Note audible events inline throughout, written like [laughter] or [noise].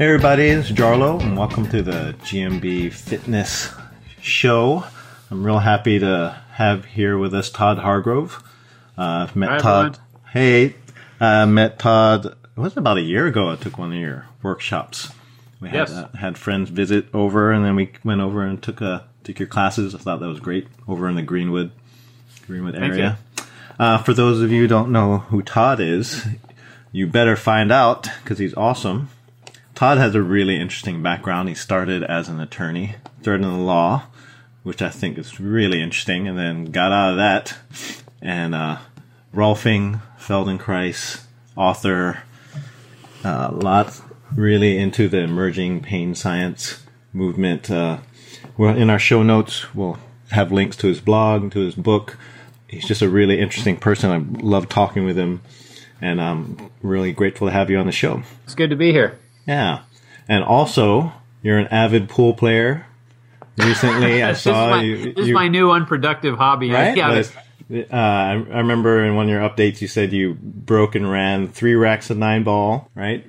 Hey everybody, it's Jarlo, and welcome to the GMB Fitness Show. I'm real happy to have here with us Todd Hargrove. Uh, I've met Hi, Todd. everyone. Hey, uh, met Todd. It was about a year ago. I took one of your workshops. We had Yes. uh, had friends visit over, and then we went over and took a took your classes. I thought that was great over in the Greenwood Greenwood area. Uh, for those of you who don't know who Todd is, you better find out because he's awesome. Todd has a really interesting background. He started as an attorney, started in the law, which I think is really interesting, and then got out of that. And uh, Rolfing Feldenkrais, author, uh, lots really into the emerging pain science movement. Uh, well, in our show notes, we'll have links to his blog, to his book. He's just a really interesting person. I love talking with him, and I'm really grateful to have you on the show. It's good to be here. Yeah. And also, you're an avid pool player. Recently, I [laughs] saw my, you. this is my new unproductive hobby. right? Yeah, But, uh, I remember in one of your updates, you said you broke and ran three racks of nine ball, right?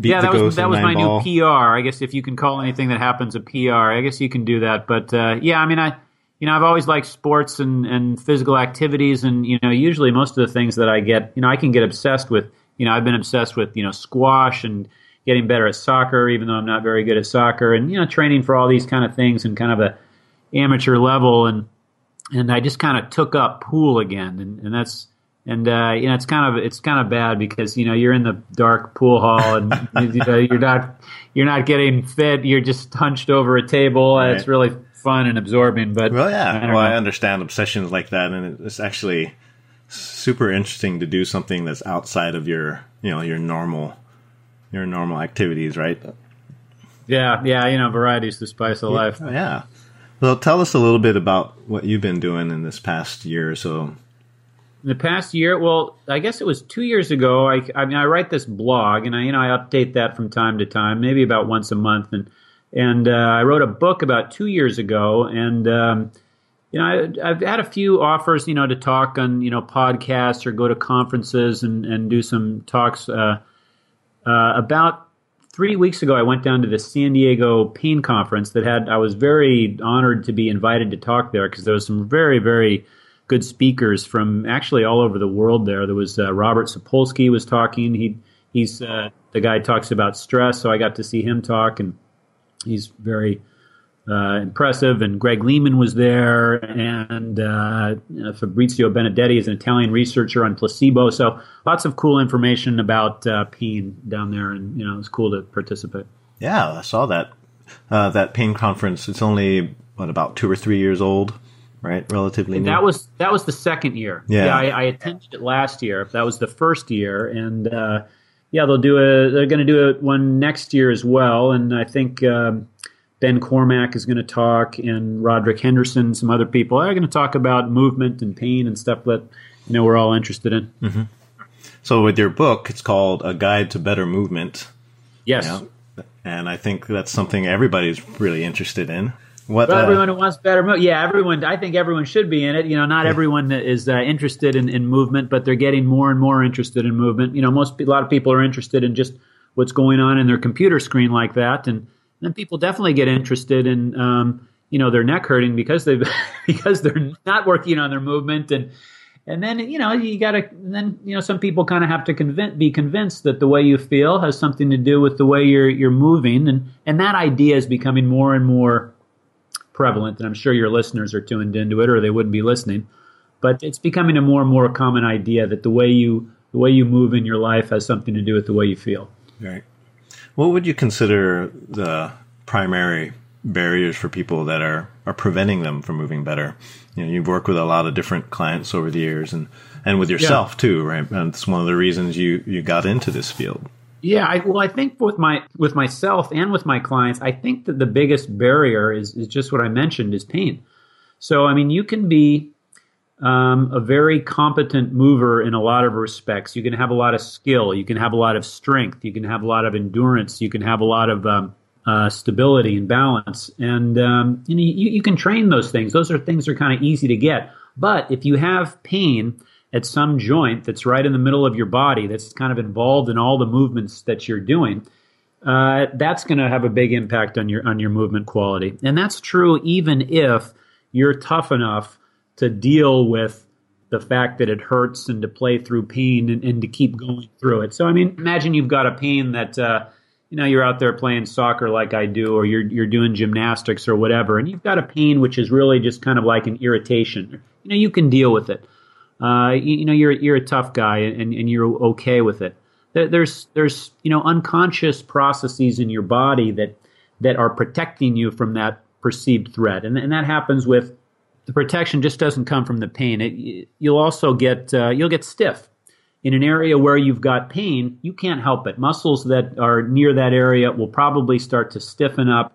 Beat yeah, that was that was my ball. new PR. I guess if you can call anything that happens a PR, I guess you can do that. But uh, yeah, I mean, I you know I've always liked sports and and physical activities, and you know usually most of the things that I get, you know, I can get obsessed with. You know, I've been obsessed with you know squash and getting better at soccer, even though I'm not very good at soccer, and you know training for all these kind of things and kind of a amateur level and and I just kind of took up pool again, and, and that's and uh, you know it's kind of it's kind of bad because you know you're in the dark pool hall and [laughs] you know, you're not you're not getting fit. You're just hunched over a table. and It's really fun and absorbing. But Well, yeah. don't well, I understand obsessions like that, and it's actually super interesting to do something that's outside of your, you know, your normal, your normal activities, right? yeah, yeah, you know, variety's the spice of life. Yeah. Well, tell us a little bit about what you've been doing in this past year or so. In the past year, well, I guess it was two years ago. I, I mean, I write this blog, and I, you know, I update that from time to time, maybe about once a month. And and uh, I wrote a book about two years ago, and um, you know, I, I've had a few offers, you know, to talk on you know podcasts or go to conferences and and do some talks. Uh, uh, about three weeks ago, I went down to the San Diego Pain Conference that had. I was very honored to be invited to talk there because there was some very, very good speakers from actually all over the world. There, there was uh, Robert Sapolsky was talking. He he's uh, the guy talks about stress, so I got to see him talk, and he's very uh, impressive. And Greg Lehman was there, and uh, Fabrizio Benedetti is an Italian researcher on placebo. So lots of cool information about uh, pain down there, and you know it's cool to participate. Yeah, I saw that. Uh, that pain conference. It's only what about two or three years old, right? Relatively new. That was that was the second year. Yeah. I, I attended it last year. That was the first year, and uh, yeah, they'll do a. They're going to do a, one next year as well, and I think. Um, Ben Cormack is going to talk, and Roderick Henderson, some other people are going to talk about movement and pain and stuff that you know we're all interested in. so with your book, it's called A Guide to Better Movement. Yes. And I think that's something everybody's really interested in. What? Well, uh, everyone who wants better movement. Yeah, everyone. I think everyone should be in it. You know, not everyone is uh, interested in, in movement, but they're getting more and more interested in movement. You know, most a lot of people are interested in just what's going on in their computer screen like that, and then people definitely get interested in um, you know their neck hurting because they [laughs] because they're not working on their movement and. And then you know you got to. Then you know some people kind of have to convince, be convinced that the way you feel has something to do with the way you're you're moving, and and that idea is becoming more and more prevalent, and I'm sure your listeners are tuned into it, or they wouldn't be listening. But it's becoming a more and more common idea that the way you the way you move in your life has something to do with the way you feel. Right. What would you consider the primary barriers for people that are, are preventing them from moving better? You know, you've worked with a lot of different clients over the years and, and with yourself too, right? And it's one of the reasons you, you got into this field. Yeah, I, well, I think with my with myself and with my clients, I think that the biggest barrier is is just what I mentioned is pain. So, I mean, you can be um, a very competent mover in a lot of respects. You can have a lot of skill. You can have a lot of strength. You can have a lot of endurance. You can have a lot of um, uh, stability and balance. And um, you, you, you can train those things. Those are things that are kind of easy to get. But if you have pain at some joint that's right in the middle of your body, that's kind of involved in all the movements that you're doing, uh, that's going to have a big impact on your on your movement quality. And that's true even if you're tough enough to deal with the fact that it hurts and to play through pain and, and to keep going through it. So I mean, imagine you've got a pain that uh, you know you're out there playing soccer like I do, or you're you're doing gymnastics or whatever, and you've got a pain which is really just kind of like an irritation. You know, you can deal with it. Uh, you, you know, you're you're a tough guy and, and you're okay with it there's there's you know unconscious processes in your body that that are protecting you from that perceived threat, and and that happens with the protection just doesn't come from the pain. It, you'll also get uh, you'll get stiff in an area where you've got pain. You can't help it. Muscles that are near that area will probably start to stiffen up.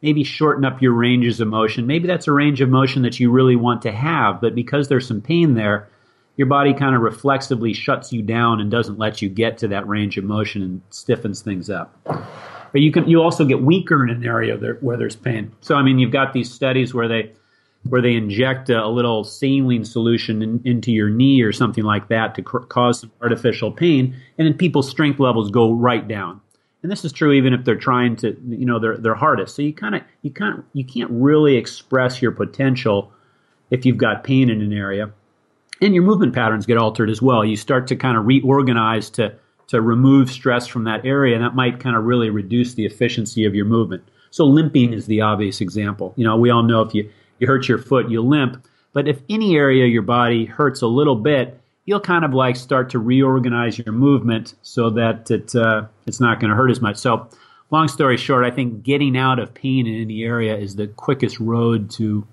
Maybe shorten up your ranges of motion. Maybe that's a range of motion that you really want to have, but because there's some pain there, your body kind of reflexively shuts you down and doesn't let you get to that range of motion and stiffens things up. But you can you also get weaker in an area where there's pain. So I mean, you've got these studies where they where they inject a, a little saline solution in, into your knee or something like that to cr- cause some artificial pain, and then people's strength levels go right down. And this is true even if they're trying to, you know, their hardest. So you kind of you can't you can't really express your potential if you've got pain in an area and your movement patterns get altered as well. You start to kind of reorganize to to remove stress from that area, and that might kind of really reduce the efficiency of your movement. So limping is the obvious example. You know, we all know if you you hurt your foot, you limp. But if any area of your body hurts a little bit, you'll kind of like start to reorganize your movement so that it uh, it's not going to hurt as much. So, long story short, I think getting out of pain in any area is the quickest road to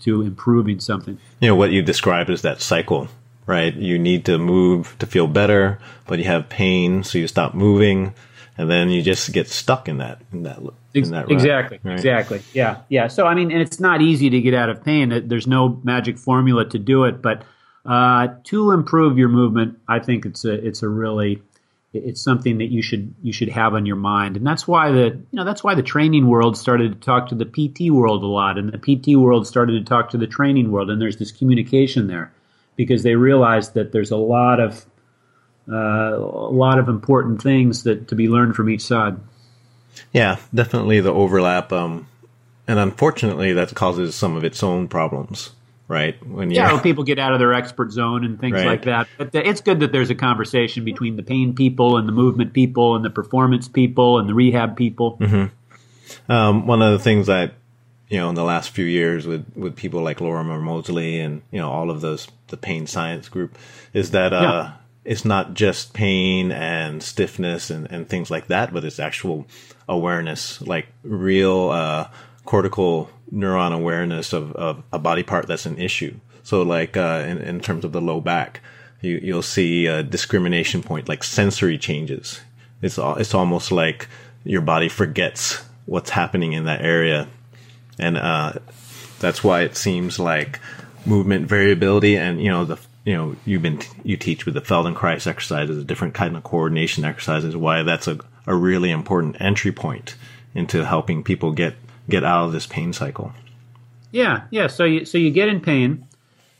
to improving something. You know, what you described is that cycle, right? You need to move to feel better, but you have pain, so you stop moving, and then you just get stuck in that in that in that exactly right? exactly yeah yeah. So I mean, and it's not easy to get out of pain. There's no magic formula to do it, but uh, to improve your movement, I think it's a it's a really it's something that you should you should have on your mind and that's why the you know that's why the training world started to talk to the PT world a lot and the PT world started to talk to the training world and there's this communication there because they realized that there's a lot of uh, a lot of important things that to be learned from each side. Yeah, definitely the overlap um, and unfortunately that causes some of its own problems right? When yeah, when people get out of their expert zone and things right. like that. But it's good that there's a conversation between the pain people and the movement people and the performance people and the rehab people. Mm-hmm. Um, one of the things that you know in the last few years with with people like Lorimer Moseley and you know all of those the pain science group is that uh. It's not just pain and stiffness and, and things like that, but it's actual awareness, like real uh, cortical neuron awareness of, of a body part that's an issue. So like uh, in, in terms of the low back, you, you'll see a discrimination point, like sensory changes. It's, all, it's almost like your body forgets what's happening in that area. And uh, that's why it seems like movement variability and, you know, the you know you've been you teach with the Feldenkrais exercises, a different kind of coordination exercises. Why that's a, a really important entry point into helping people get get out of this pain cycle. Yeah, yeah. So you so you get in pain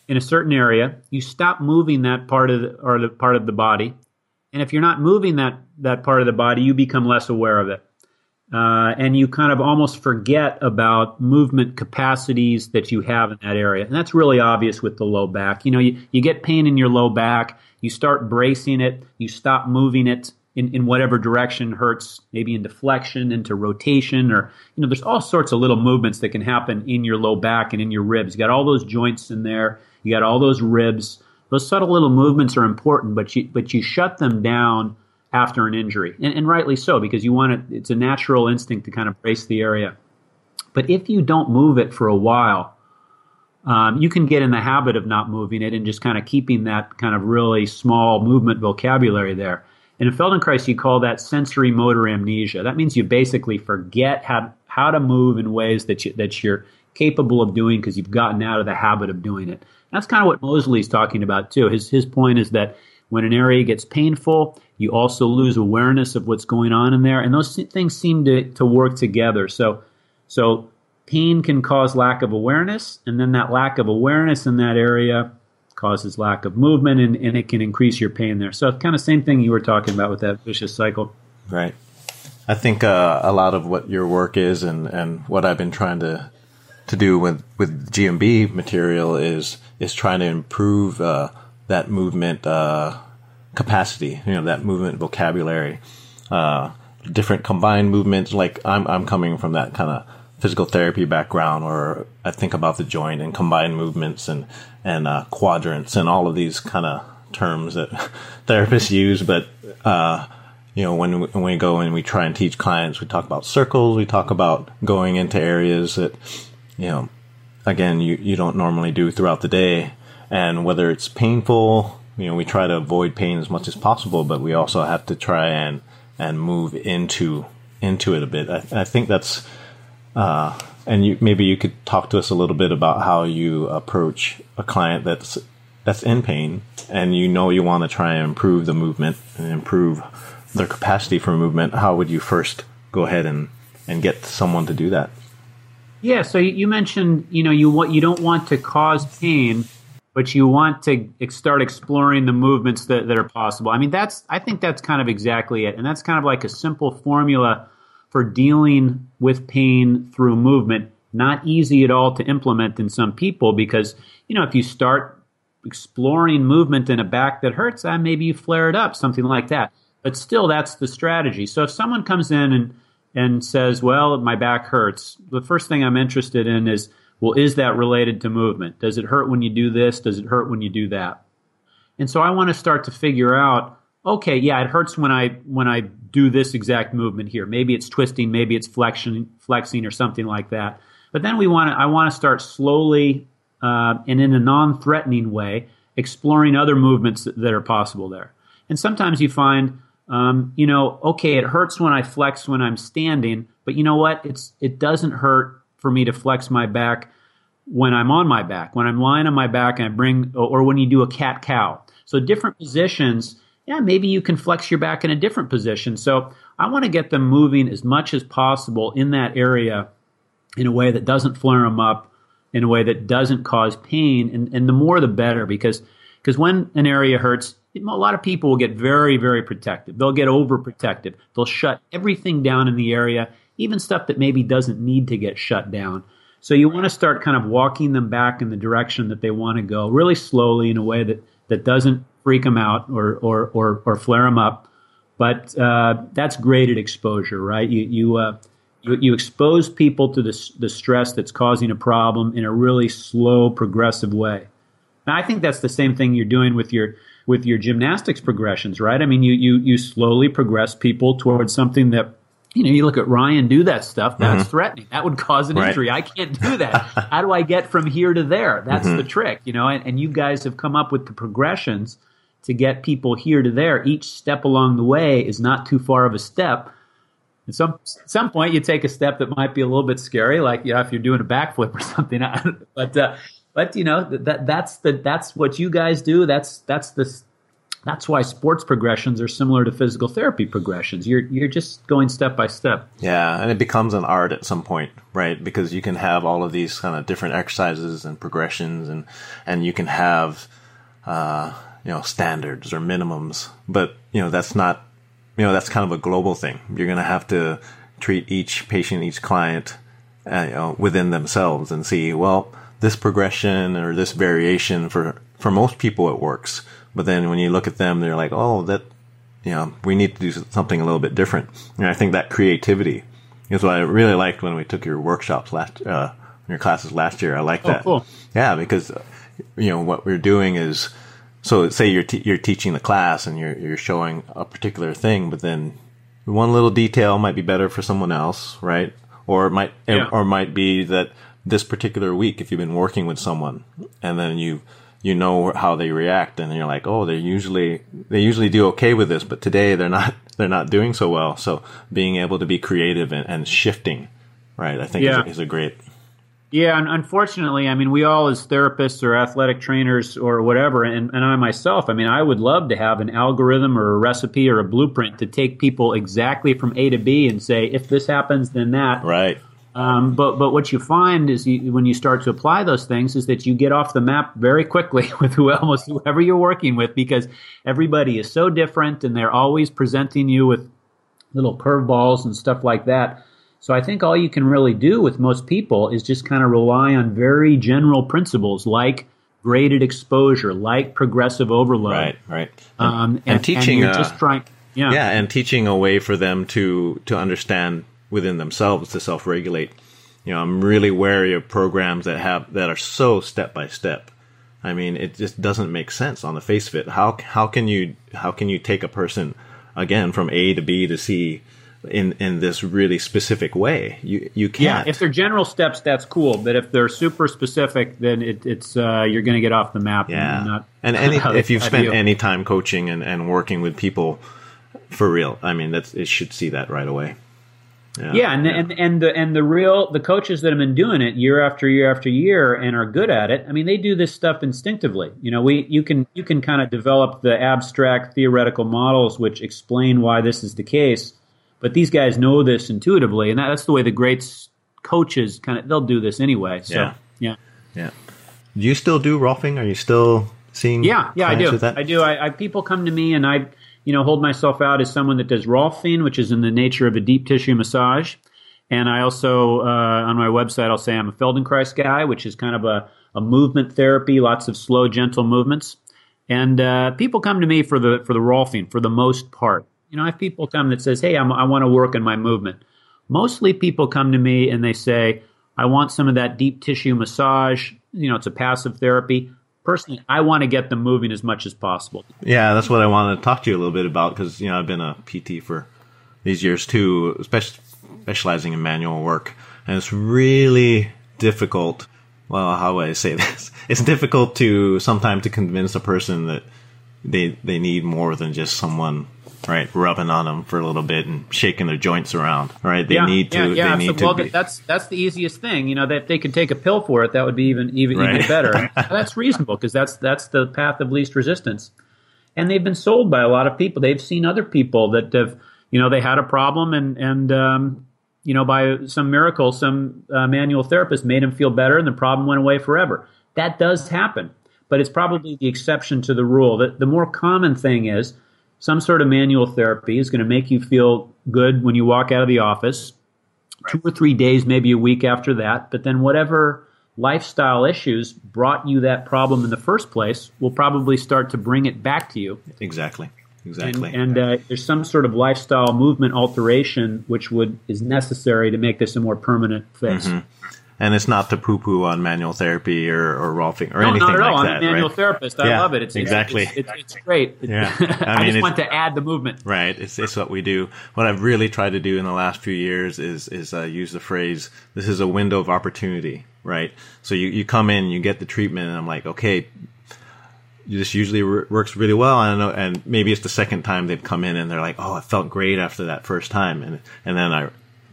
in a certain area, you stop moving that part of the, or the part of the body, and if you're not moving that that part of the body, you become less aware of it, uh, and you kind of almost forget about movement capacities that you have in that area, and that's really obvious with the low back. You know, you, you get pain in your low back, you start bracing it, you stop moving it, in, in whatever direction hurts, maybe in deflection, into rotation, or you know, there's all sorts of little movements that can happen in your low back and in your ribs. You got all those joints in there, you got all those ribs. Those subtle little movements are important, but you but you shut them down after an injury, and, and rightly so because you want it. It's a natural instinct to kind of brace the area. But if you don't move it for a while, um, you can get in the habit of not moving it and just kind of keeping that kind of really small movement vocabulary there. And in Feldenkrais, you call that sensory motor amnesia. That means you basically forget how, how to move in ways that, you, that you're capable of doing because you've gotten out of the habit of doing it. That's kind of what Moseley's talking about too. His, his point is that when an area gets painful, you also lose awareness of what's going on in there. And those things seem to, to work together. So, so pain can cause lack of awareness, and then that lack of awareness in that area causes lack of movement and, and it can increase your pain there. So kind of same thing you were talking about with that vicious cycle. Right. I think uh, a lot of what your work is, and, and what I've been trying to to do with with GMB material is is trying to improve uh, that movement uh, capacity. You know, that movement vocabulary, uh, different combined movements. Like I'm I'm coming from that kind of physical therapy background, or I think about the joint and combined movements and and uh, quadrants and all of these kind of terms that [laughs] therapists use, but uh, you know, when we, when we go and we try and teach clients, we talk about circles, we talk about going into areas that, you know, again, you, you don't normally do throughout the day. And whether it's painful, you know, we try to avoid pain as much as possible, but we also have to try and, and move into, into it a bit. I, I think that's, uh, and you, maybe you could talk to us a little bit about how you approach a client that's, that's in pain and you know you want to try and improve the movement and improve their capacity for movement, how would you first go ahead and, and get someone to do that? Yeah, so you mentioned you know you want you don't want to cause pain, but you want to start exploring the movements that, that are possible. I mean, that's I think that's kind of exactly it, and that's kind of like a simple formula for dealing with pain through movement. Not easy at all to implement in some people because you know if you start exploring movement in a back that hurts, uh, maybe you flare it up, something like that. But still, that's the strategy. So if someone comes in and and says, "Well, my back hurts," the first thing I'm interested in is, "Well, is that related to movement? Does it hurt when you do this? Does it hurt when you do that?" And so I want to start to figure out, okay, yeah, it hurts when I when I do this exact movement here. Maybe it's twisting, maybe it's flexing, flexing, or something like that. But then we want to, I want to start slowly uh, and in a non-threatening way exploring other movements that, that are possible there. And sometimes you find um, you know, okay, it hurts when I flex when I'm standing, but you know what? It's it doesn't hurt for me to flex my back when I'm on my back, when I'm lying on my back and I bring, or when you do a cat cow. So different positions, yeah, maybe you can flex your back in a different position. So I want to get them moving as much as possible in that area in a way that doesn't flare them up, in a way that doesn't cause pain, and, and the more the better because because when an area hurts, a lot of people will get very, very protective. They'll get overprotective. They'll shut everything down in the area, even stuff that maybe doesn't need to get shut down. So you want to start kind of walking them back in the direction that they want to go, really slowly in a way that, that doesn't freak them out or, or, or, or flare them up. But uh, that's graded exposure, right? You, you, uh, you, you expose people to the, the stress that's causing a problem in a really slow, progressive way. Now, I think that's the same thing you're doing with your with your gymnastics progressions, right? I mean, you you you slowly progress people towards something that you know, you look at Ryan do that stuff, that's mm-hmm. threatening. That would cause an right. injury. I can't do that. How do I get from here to there? That's mm-hmm. the trick, you know, and, and you guys have come up with the progressions to get people here to there. Each step along the way is not too far of a step. At some some point, you take a step that might be a little bit scary, like yeah, if you're doing a backflip or [laughs] something. but uh, but you know that that's the that's what you guys do. That's that's the that's why sports progressions are similar to physical therapy progressions. You're you're just going step by step. Yeah, and it becomes an art at some point, right? Because you can have all of these kind of different exercises and progressions, and and you can have uh, you know standards or minimums, but you know that's not you know that's kind of a global thing. You're going to have to treat each patient, each client, uh, you know, within themselves, and see well this progression or this variation for for most people it works but then when you look at them they're like oh that you know we need to do something a little bit different and i think that creativity is what i really liked when we took your workshops last uh, your classes last year i like oh, that cool. yeah because you know what we're doing is so say you're te- you're teaching the class and you're you're showing a particular thing but then one little detail might be better for someone else right or it might yeah. or might be that this particular week if you've been working with someone and then you you know how they react and you're like oh they usually they usually do okay with this but today they're not [laughs] they're not doing so well. So being able to be creative and, and shifting right i think yeah. is, is, a great yeah and unfortunately i mean we all as therapists or athletic trainers or whatever and, and i myself i mean i would love to have an algorithm or a recipe or a blueprint to take people exactly from a to b and say if this happens then that. Right um, but but what you find is you, when you start to apply those things is that you get off the map very quickly [laughs] with who, almost whoever you're working with because everybody is so different and they're always presenting you with little curveballs and stuff like that. So I think all you can really do with most people is just kind of rely on very general principles like graded exposure, like progressive overload. Right, right. Um, and, and, teaching and uh, just trying, yeah, yeah, and teaching a way for them to to understand within themselves to self regulate. You know, I'm really wary of programs that have that are so step by step. I mean, it just doesn't make sense on the face of it. How how can you how can you take a person again from A to B to C in in this really specific way. You you can't. Yeah, if they're general steps, that's cool. But if they're super specific, then it, it's uh, you're going to get off the map. Yeah, and, not, and [laughs] any, if you've spent any time coaching and, and working with people for real, I mean, that's it should see that right away. Yeah, yeah, and, yeah. and and the and the real the coaches that have been doing it year after year after year and are good at it. I mean, they do this stuff instinctively. You know, we you can you can kind of develop the abstract theoretical models which explain why this is the case but these guys know this intuitively, and that's the way the greats coaches kind of they'll do this anyway. So yeah, yeah. yeah. Do you still do Rolfing? Are you still seeing? Yeah, yeah, I do. I do. I, I, people come to me, and I, you know, hold myself out as someone that does Rolfing, which is in the nature of a deep tissue massage. And I also, uh, on my website, I'll say I'm a Feldenkrais guy, which is kind of a, a movement therapy, lots of slow, gentle movements. And uh, people come to me for the for the Rolfing for the most part. You know, I have people come that says, "Hey, I'm, I want to work on my movement." Mostly, people come to me and they say, "I want some of that deep tissue massage." You know, it's a passive therapy. Personally, I want to get them moving as much as possible. Yeah, that's what I wanted to talk to you a little bit about because you know I've been a PT for these years too, especially specializing in manual work, and it's really difficult. Well, how would I say [laughs] this? It's difficult to sometimes to convince a person that they they need more than just someone right? Rubbing on them for a little bit and shaking their joints around, right? They yeah, need to. Yeah, yeah. They need so, well, that's that's the easiest thing. You know, that if they could take a pill for it, that would be even even, right. even better. [laughs] that's reasonable because that's that's the path of least resistance. And they've been sold by a lot of people. They've seen other people that have, you know, they had a problem and and um, you know, by some miracle, some uh, manual therapist made them feel better, and the problem went away forever. That does happen, but it's probably the exception to the rule. The, the more common thing is some sort of manual therapy is going to make you feel good when you walk out of the office. Right. Two or three days, maybe a week after that. But then whatever lifestyle issues brought you that problem in the first place will probably start to bring it back to you. Exactly. Exactly. And, and uh, there's some sort of lifestyle movement alteration which would is necessary to make this a more permanent fix. Mm-hmm and it's not to poo poo on manual therapy or, or Rolfing or no, anything not at all. like I'm a manual right? therapist. I yeah, love it. It's exactly. It's, it's, it's, great. [laughs] Yeah. I, [laughs] I just want to add the movement. Right. It's, it's what we do. What I've really tried to do in the last few years is is uh, use the phrase "this is a window of opportunity." Right. So you you come in, you get the treatment, and I'm like, okay. This usually works really well. I don't know, and maybe it's the second time they've come in and they're like, "Oh, it felt great after that first time," and and then I,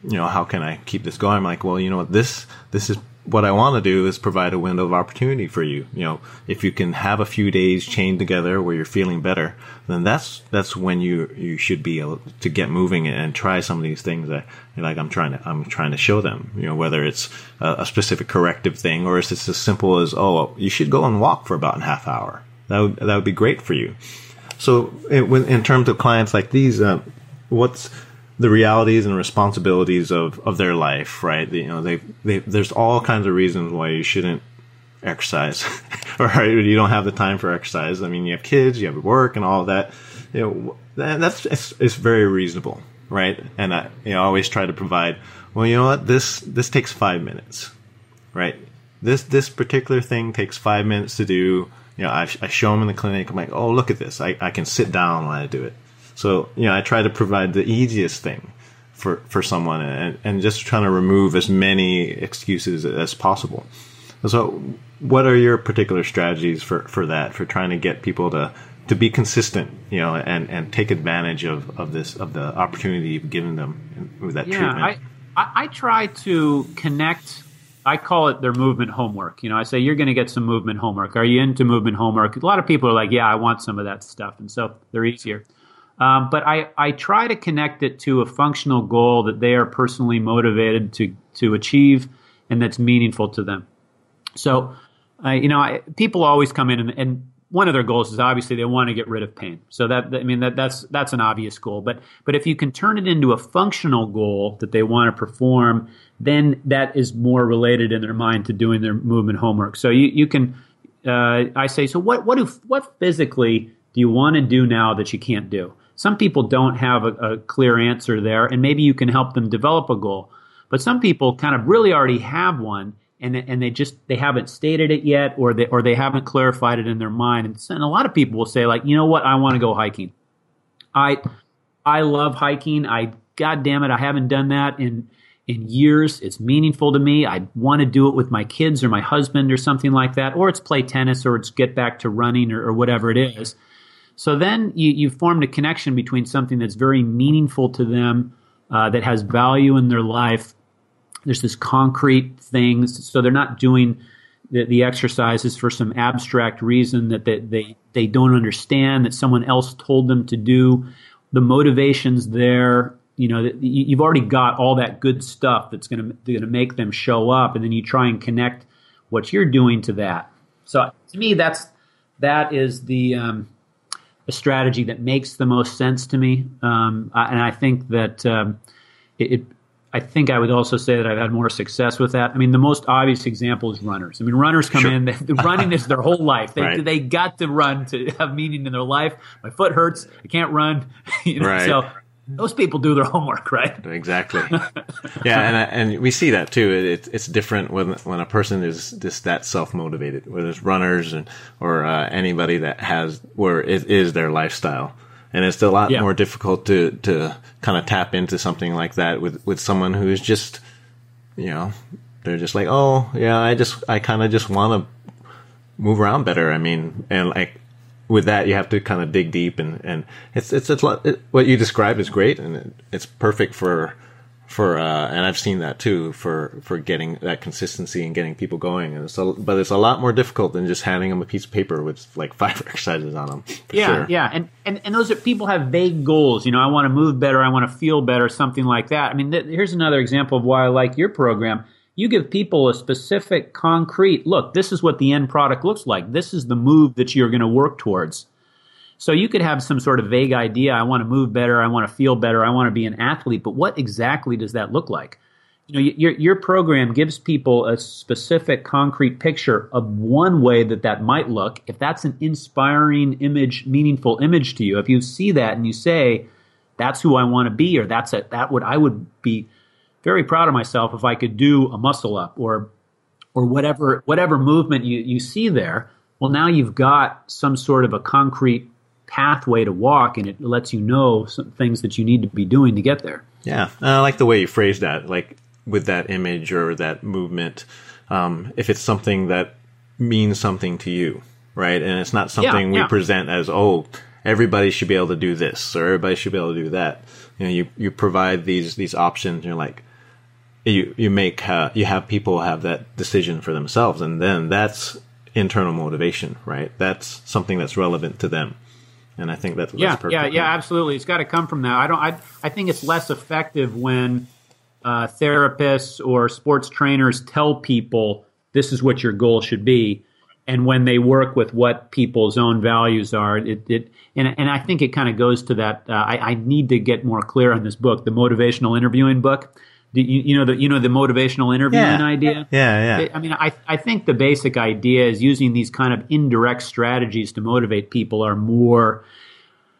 you know, how can I keep this going? I'm like, well, you know what, this this is what I want to do is provide a window of opportunity for you. You know, if you can have a few days chained together where you're feeling better, then that's that's when you you should be able to get moving and try some of these things that like I'm trying to I'm trying to show them. You know, whether it's a, a specific corrective thing or it's just as simple as oh, you should go and walk for about a half hour. That would that would be great for you. So, in, in terms of clients like these, uh, what's the realities and responsibilities of, of their life, right? You know, they, they there's all kinds of reasons why you shouldn't exercise, [laughs] or you don't have the time for exercise. I mean, you have kids, you have work, and all that. You know, that's it's, it's very reasonable, right? And I, you know, always try to provide. Well, you know what? This this takes five minutes, right? This this particular thing takes five minutes to do. You know, I, I show them in the clinic. I'm like, oh, look at this. I, I can sit down when I do it. So, you know, I try to provide the easiest thing for, for someone and, and just trying to remove as many excuses as possible. So, what are your particular strategies for, for that, for trying to get people to, to be consistent, you know, and, and take advantage of, of this, of the opportunity you've given them with that yeah, treatment? I, I, I try to connect I call it their movement homework. You know, I say you're going to get some movement homework. Are you into movement homework? A lot of people are like, "Yeah, I want some of that stuff," and so they're easier. Um, but I, I try to connect it to a functional goal that they are personally motivated to, to achieve and that's meaningful to them. So, uh, you know, I, people always come in and, and one of their goals is obviously they want to get rid of pain. So that I mean that that's that's an obvious goal. But but if you can turn it into a functional goal that they want to perform, then that is more related in their mind to doing their movement homework. So you you can uh, I say so what what do what physically do you want to do now that you can't do? Some people don't have a, a clear answer there, and maybe you can help them develop a goal. But some people kind of really already have one and and they just they haven't stated it yet or they or they haven't clarified it in their mind. And, and a lot of people will say like you know what? I want to go hiking. I I love hiking. I god damn it I haven't done that in in years. It's meaningful to me. I want to do it with my kids or my husband or something like that or it's play tennis or it's get back to running or, or whatever it is so then you, you've formed a connection between something that's very meaningful to them uh, that has value in their life there's this concrete things, so they're not doing the, the exercises for some abstract reason that they, they they don't understand that someone else told them to do. The motivations there, you know, you've already got all that good stuff that's going to going to make them show up, and then you try and connect what you're doing to that. So to me, that's that is the um, a strategy that makes the most sense to me, um, and I think that um, it, I think I would also say that I've had more success with that. I mean, the most obvious example is runners. I mean, runners come sure. in, they, running is their whole life. They, right. they got to run to have meaning in their life. My foot hurts. I can't run. [laughs] You know, right. So those people do their homework, right? Exactly. yeah, and and we see that too. It, it's different when when a person is just that self motivated, whether it's runners and, or uh, anybody that has where it is their lifestyle and it's a lot yeah. more difficult to to kind of tap into something like that with with someone who is just you know they're just like oh yeah i just i kind of just want to move around better i mean and like with that you have to kind of dig deep and and it's it's, it's it, what you described is great and it, it's perfect for for uh, and I've seen that too for for getting that consistency and getting people going. And so, but it's a lot more difficult than just handing them a piece of paper with like [laughs] five exercises on them. Yeah, sure. yeah, and and and those are people have vague goals. You know, I want to move better, I want to feel better, something like that. I mean, th- here's another example of why I like your program. You give people a specific, concrete look. This is what the end product looks like. This is the move that you're going to work towards so you could have some sort of vague idea. I want to move better. I want to feel better. I want to be an athlete. But what exactly does that look like? You know, your your program gives people a specific, concrete picture of one way that that might look. If that's an inspiring image, meaningful image to you, if you see that and you say, "That's who I want to be," or "That's a, that would I would be very proud of myself if I could do a muscle up," or or whatever whatever movement you, you see there. Well, now you've got some sort of a concrete pathway to walk and it lets you know some things that you need to be doing to get there. Yeah, I like the way you phrase that, like with that image or that movement. Um, if it's something that means something to you, right? And it's not something yeah, we yeah. present as, oh, everybody should be able to do this or everybody should be able to do that. You know, you, you provide these, these options. You're like, you, you make, uh, you have people have that decision for themselves. And then that's internal motivation, right? That's something that's relevant to them and I think that's yeah, that's yeah, yeah, absolutely. It's got to come from that. I don't. I I think it's less effective when uh, therapists or sports trainers tell people this is what your goal should be, and when they work with what people's own values are, it, it and and I think it kind of goes to that. Uh, I, I need to get more clear on this book, the motivational interviewing book. You, you, know the you know the motivational interviewing yeah. idea. Yeah, yeah. I mean, I I think the basic idea is using these kind of indirect strategies to motivate people are more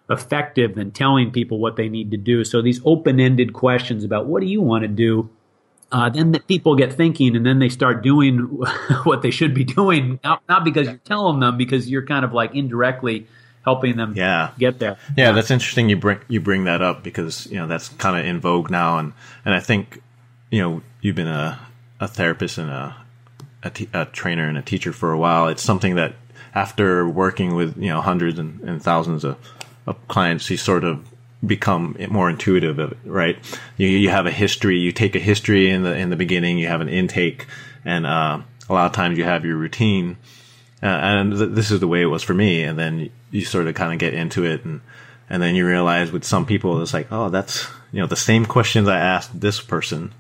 effective than telling people what they need to do. So these open-ended questions about what do you want to do, uh, then the people get thinking, and then they start doing [laughs] what they should be doing. Not, not because you're telling them, because you're kind of like indirectly helping them yeah. get there. Yeah, that's interesting. You bring you bring that up because you know that's kind of in vogue now, and and I think you know you've been a a therapist and a a, t- a trainer and a teacher for a while. It's something that after working with you know hundreds and, and thousands of, of clients, you sort of become more intuitive of it, right? You, you have a history, you take a history in the, in the beginning, you have an intake, and, uh, a lot of times you have your routine, uh, and th- this is the way it was for me. And then you sort of kind of get into it, and and then you realize with some people, it's like, oh, that's you know the same questions I asked this person,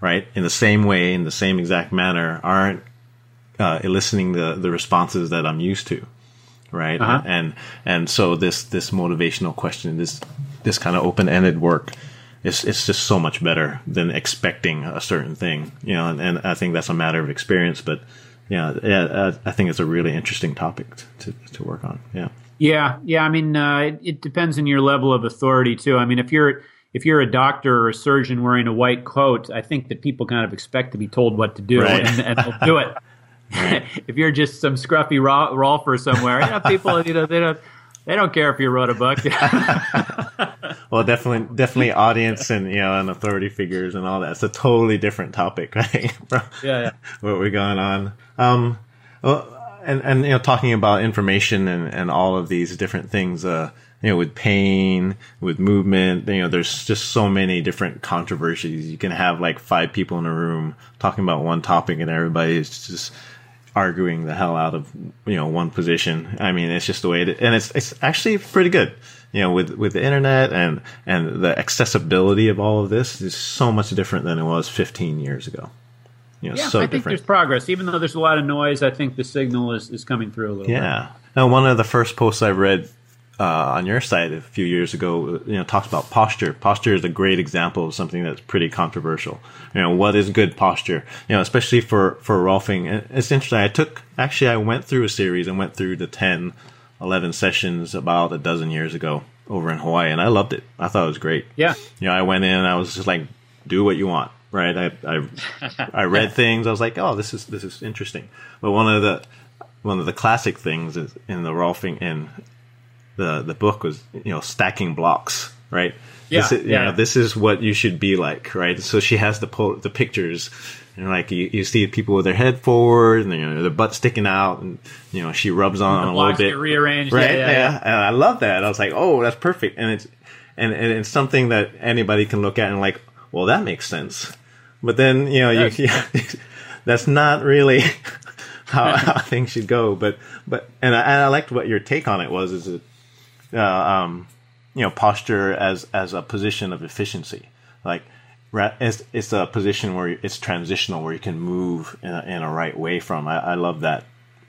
right, in the same way, in the same exact manner, aren't uh, eliciting the the responses that I'm used to. right? Uh-huh. And and so this this motivational question, this this kind of open ended work, it's it's just so much better than expecting a certain thing, you know. And, and I think that's a matter of experience, but yeah, yeah, I think it's a really interesting topic to to work on. Yeah. Yeah, yeah. I mean, uh, it, it depends on your level of authority too. I mean, if you're if you're a doctor or a surgeon wearing a white coat, I think that people kind of expect to be told what to do, Right. and, and they'll do it. [laughs] if you're just some scruffy Rolfer somewhere, you know, people, you know, they don't they don't care if you wrote a book. [laughs] Well, definitely, definitely, audience and you know, and authority figures and all that. It's a totally different topic, [laughs] right? From yeah, yeah. what we're going on. Um, well, and and you know, talking about information and and all of these different things. Uh, you know, with pain, with movement, you know, there's just so many different controversies. You can have like five people in a room talking about one topic, and everybody's just arguing the hell out of you know one position. I mean, it's just the way it, and it's it's actually pretty good. You know, with with the internet and and the accessibility of all of this is so much different than it was 15 years ago. You know, Yeah, so I think different. there's progress. Even though there's a lot of noise, I think the signal is, is coming through a little bit. Yeah. Now, one of the first posts I read uh, on your site a few years ago, you know, talks about posture. Posture is a great example of something that's pretty controversial. You know, what is good posture? You know, especially for for rolfing. It's interesting. I took actually, I went through a series and went through the 10, 11 sessions about a dozen years ago over in Hawaii, and I loved it. I thought it was great. Yeah. You know, I went in and I was just like, do what you want, right? I I, I [laughs] read things. I was like, oh, this is this is interesting. But one of the one of the classic things is in the Rolfing in the the book was you know stacking blocks, right? Yeah, this is, you yeah. know, this is what you should be like, right? So she has the po- the pictures, and like you, you see people with their head forward and you know, their butt sticking out, and you know she rubs on The a little bit, rearranged. right? Yeah, yeah, yeah. and I love that. I was like, oh, that's perfect, and it's and, and it's something that anybody can look at and like, well, that makes sense. But then you know, you, Yes. [laughs] that's not really [laughs] how, how things should go. But but and I, and I liked what your take on it was. Is it uh, um, you know posture as as a position of efficiency, like. It's, it's a position where it's transitional, where you can move in a, in a right way from. I, I love that.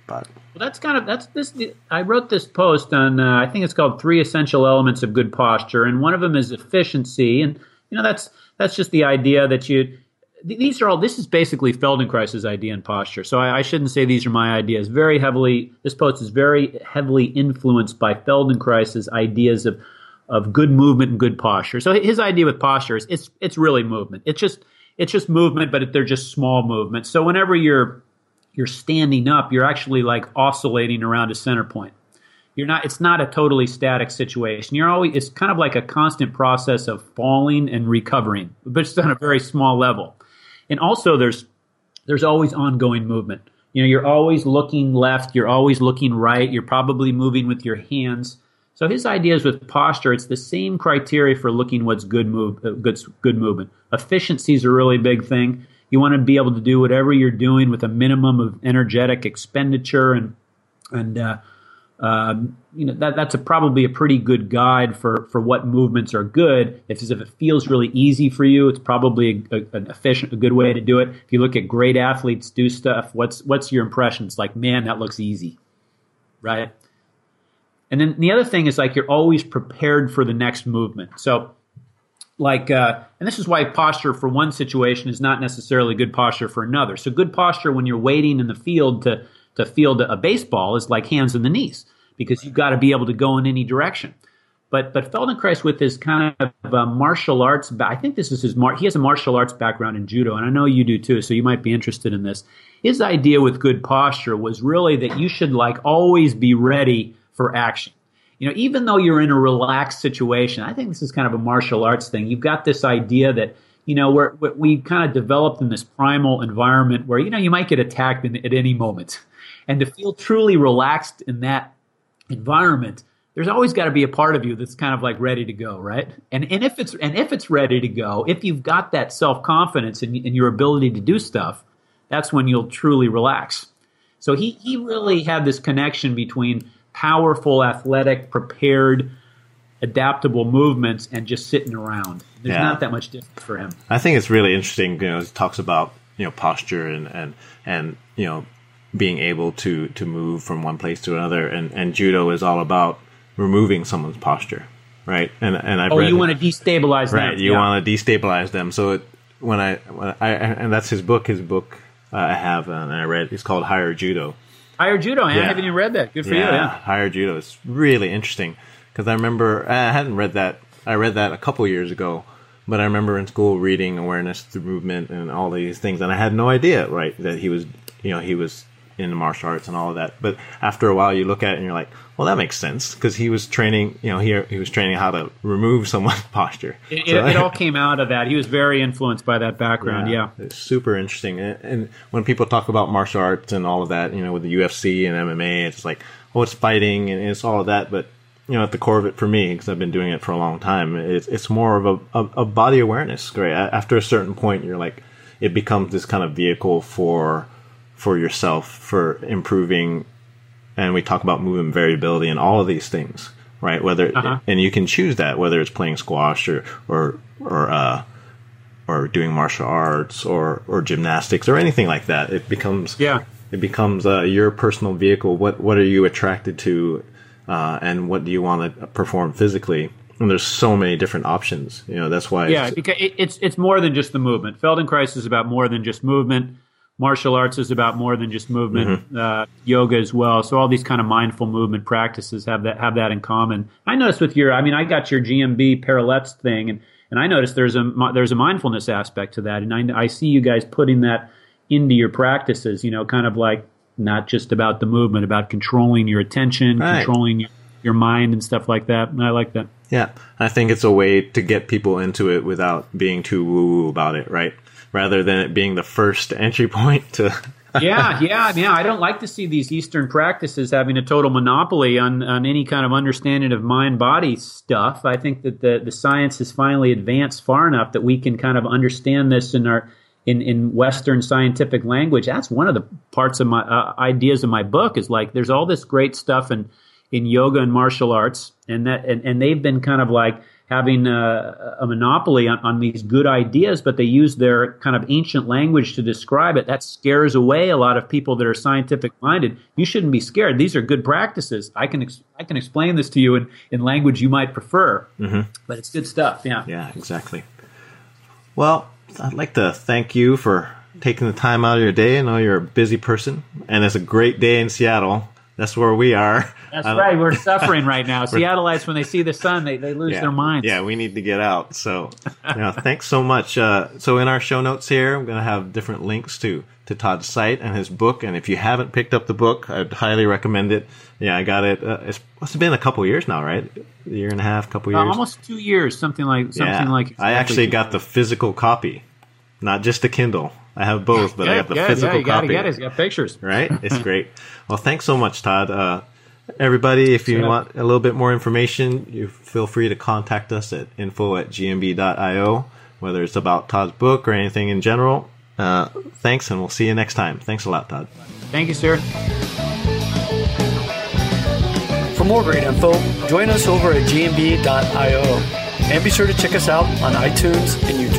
But Well, that's kind of that's this. I wrote this post on. Uh, I think it's called three essential elements of good posture, and one of them is efficiency. And you know, that's that's just the idea that you. These are all. This is basically Feldenkrais's idea in posture. So I, I shouldn't say these are my ideas. Very heavily, this post is very heavily influenced by Feldenkrais's ideas of of good movement and good posture. So his idea with posture is it's it's really movement. It's just it's just movement, but they're just small movements. So whenever you're you're standing up, you're actually like oscillating around a center point. You're not it's not a totally static situation. You're always it's kind of like a constant process of falling and recovering, but it's on a very small level. And also there's there's always ongoing movement. You know, you're always looking left, you're always looking right, you're probably moving with your hands. So his ideas with posture, it's the same criteria for looking what's good move, uh, good good movement. Efficiency is a really big thing. You want to be able to do whatever you're doing with a minimum of energetic expenditure, and and uh, um, you know that that's a, probably a pretty good guide for for what movements are good. If if it feels really easy for you, it's probably a, a, an efficient, a good way to do it. If you look at great athletes do stuff, what's what's your impression? It's like, man, that looks easy, right? And then the other thing is like you're always prepared for the next movement. So, like, uh, and this is why posture for one situation is not necessarily good posture for another. So, good posture when you're waiting in the field to to field a baseball is like hands in the knees because you've got to be able to go in any direction. But but Feldenkrais with his kind of uh, martial arts, I think this is his mar- he has a martial arts background in judo, and I know you do too. So you might be interested in this. His idea with good posture was really that you should like always be ready for action. You know, even though you're in a relaxed situation, I think this is kind of a martial arts thing. You've got this idea that you know we're, we kind of developed in this primal environment where you know you might get attacked in, at any moment, and to feel truly relaxed in that environment there's always got to be a part of you that's kind of like ready to go right and and if it's and if it's ready to go if you've got that self-confidence in, in your ability to do stuff that's when you'll truly relax so he he really had this connection between powerful athletic prepared adaptable movements and just sitting around there's Yeah. not that much difference for him I think it's really interesting. You know, it talks about you know posture and and and you know being able to to move from one place to another, and and judo is all about removing someone's posture, right? And and I oh, you want to destabilize right? them, You yeah. want to destabilize them. So it, when I when I and that's his book. His book uh, I have uh, and I read. It's called Higher Judo. Higher judo. I Yeah. haven't even read that. Good for you. Yeah. Higher Judo. It's really interesting because I remember I hadn't read that. I read that a couple years ago, but I remember in school reading awareness through movement and all these things, and I had no idea, right, that he was, you know, he was into martial arts and all of that. But after a while, you look at it and you're like, well, that makes sense because he was training, you know, he he was training how to remove someone's [laughs] posture. It, So- it, it all came out of that. He was very influenced by that background. Yeah. it's super interesting. And, and when people talk about martial arts and all of that, you know, with the UFC and MMA, it's like, oh, it's fighting and it's all of that. But you know, at the core of it for me, because I've been doing it for a long time, it's it's more of a, a, a body awareness. Great. After a certain point, you're like, it becomes this kind of vehicle for for yourself for improving. And we talk about movement variability and all of these things, right? Whether Uh-huh. and you can choose that whether it's playing squash or or or uh, or doing martial arts or or gymnastics or anything like that. It becomes Yeah. it becomes uh, your personal vehicle. What what are you attracted to, uh, and what do you want to perform physically? And there's so many different options. You know that's why. Yeah, it's, it's it's more than just the movement. Feldenkrais is about more than just movement. Martial arts is about more than just movement. Mm-hmm. Uh, yoga as well. So all these kind of mindful movement practices have that have that in common. I noticed with your, I mean, I got your GMB parallettes thing, and and I noticed there's a there's a mindfulness aspect to that, and I, I see you guys putting that into your practices. You know, kind of like not just about the movement, about controlling your attention, Right. controlling your, your mind, and stuff like that. And I like that. Yeah, I think it's a way to get people into it without being too woo woo about it, right? Rather than it being the first entry point to. [laughs] yeah, yeah, yeah. I don't like to see these Eastern practices having a total monopoly on, on any kind of understanding of mind body stuff. I think that the, the science has finally advanced far enough that we can kind of understand this in our in, in Western scientific language. That's one of the parts of my uh, ideas of my book is like there's all this great stuff in in yoga and martial arts, and that and, and they've been kind of like having a, a monopoly on, on these good ideas, but they use their kind of ancient language to describe it. That scares away a lot of people that are scientific minded. You shouldn't be scared. These are good practices. I can ex- I can explain this to you in, in language you might prefer, mm-hmm. but it's good stuff. Yeah. Yeah, exactly. Well, I'd like to thank you for taking the time out of your day. I know you're a busy person, and it's a great day in Seattle. That's where we are. That's I right. We're suffering right now. [laughs] Seattleites, when they see the sun, they, they lose yeah, their minds. Yeah, we need to get out. So, you know, thanks so much. Uh, so, in our show notes here, I'm going to have different links to to Todd's site and his book. And if you haven't picked up the book, I'd highly recommend it. Yeah, I got it. Uh, it's, it's been a couple years now, right? A year and a half, couple Uh, years. almost two years, something like something yeah. like. I actually got the physical copy, not just the Kindle. I have both, but I got the Good, good. physical yeah, you gotta copy. get it. It's got pictures. Right? It's [laughs] great. Well, thanks so much, Todd. Uh, everybody, if you Yeah. want a little bit more information, you feel free to contact us at info at gmb.io, whether it's about Todd's book or anything in general. Uh, thanks, and we'll see you next time. Thanks a lot, Todd. Thank you, sir. For more great info, join us over at gmb.io and be sure to check us out on iTunes and YouTube.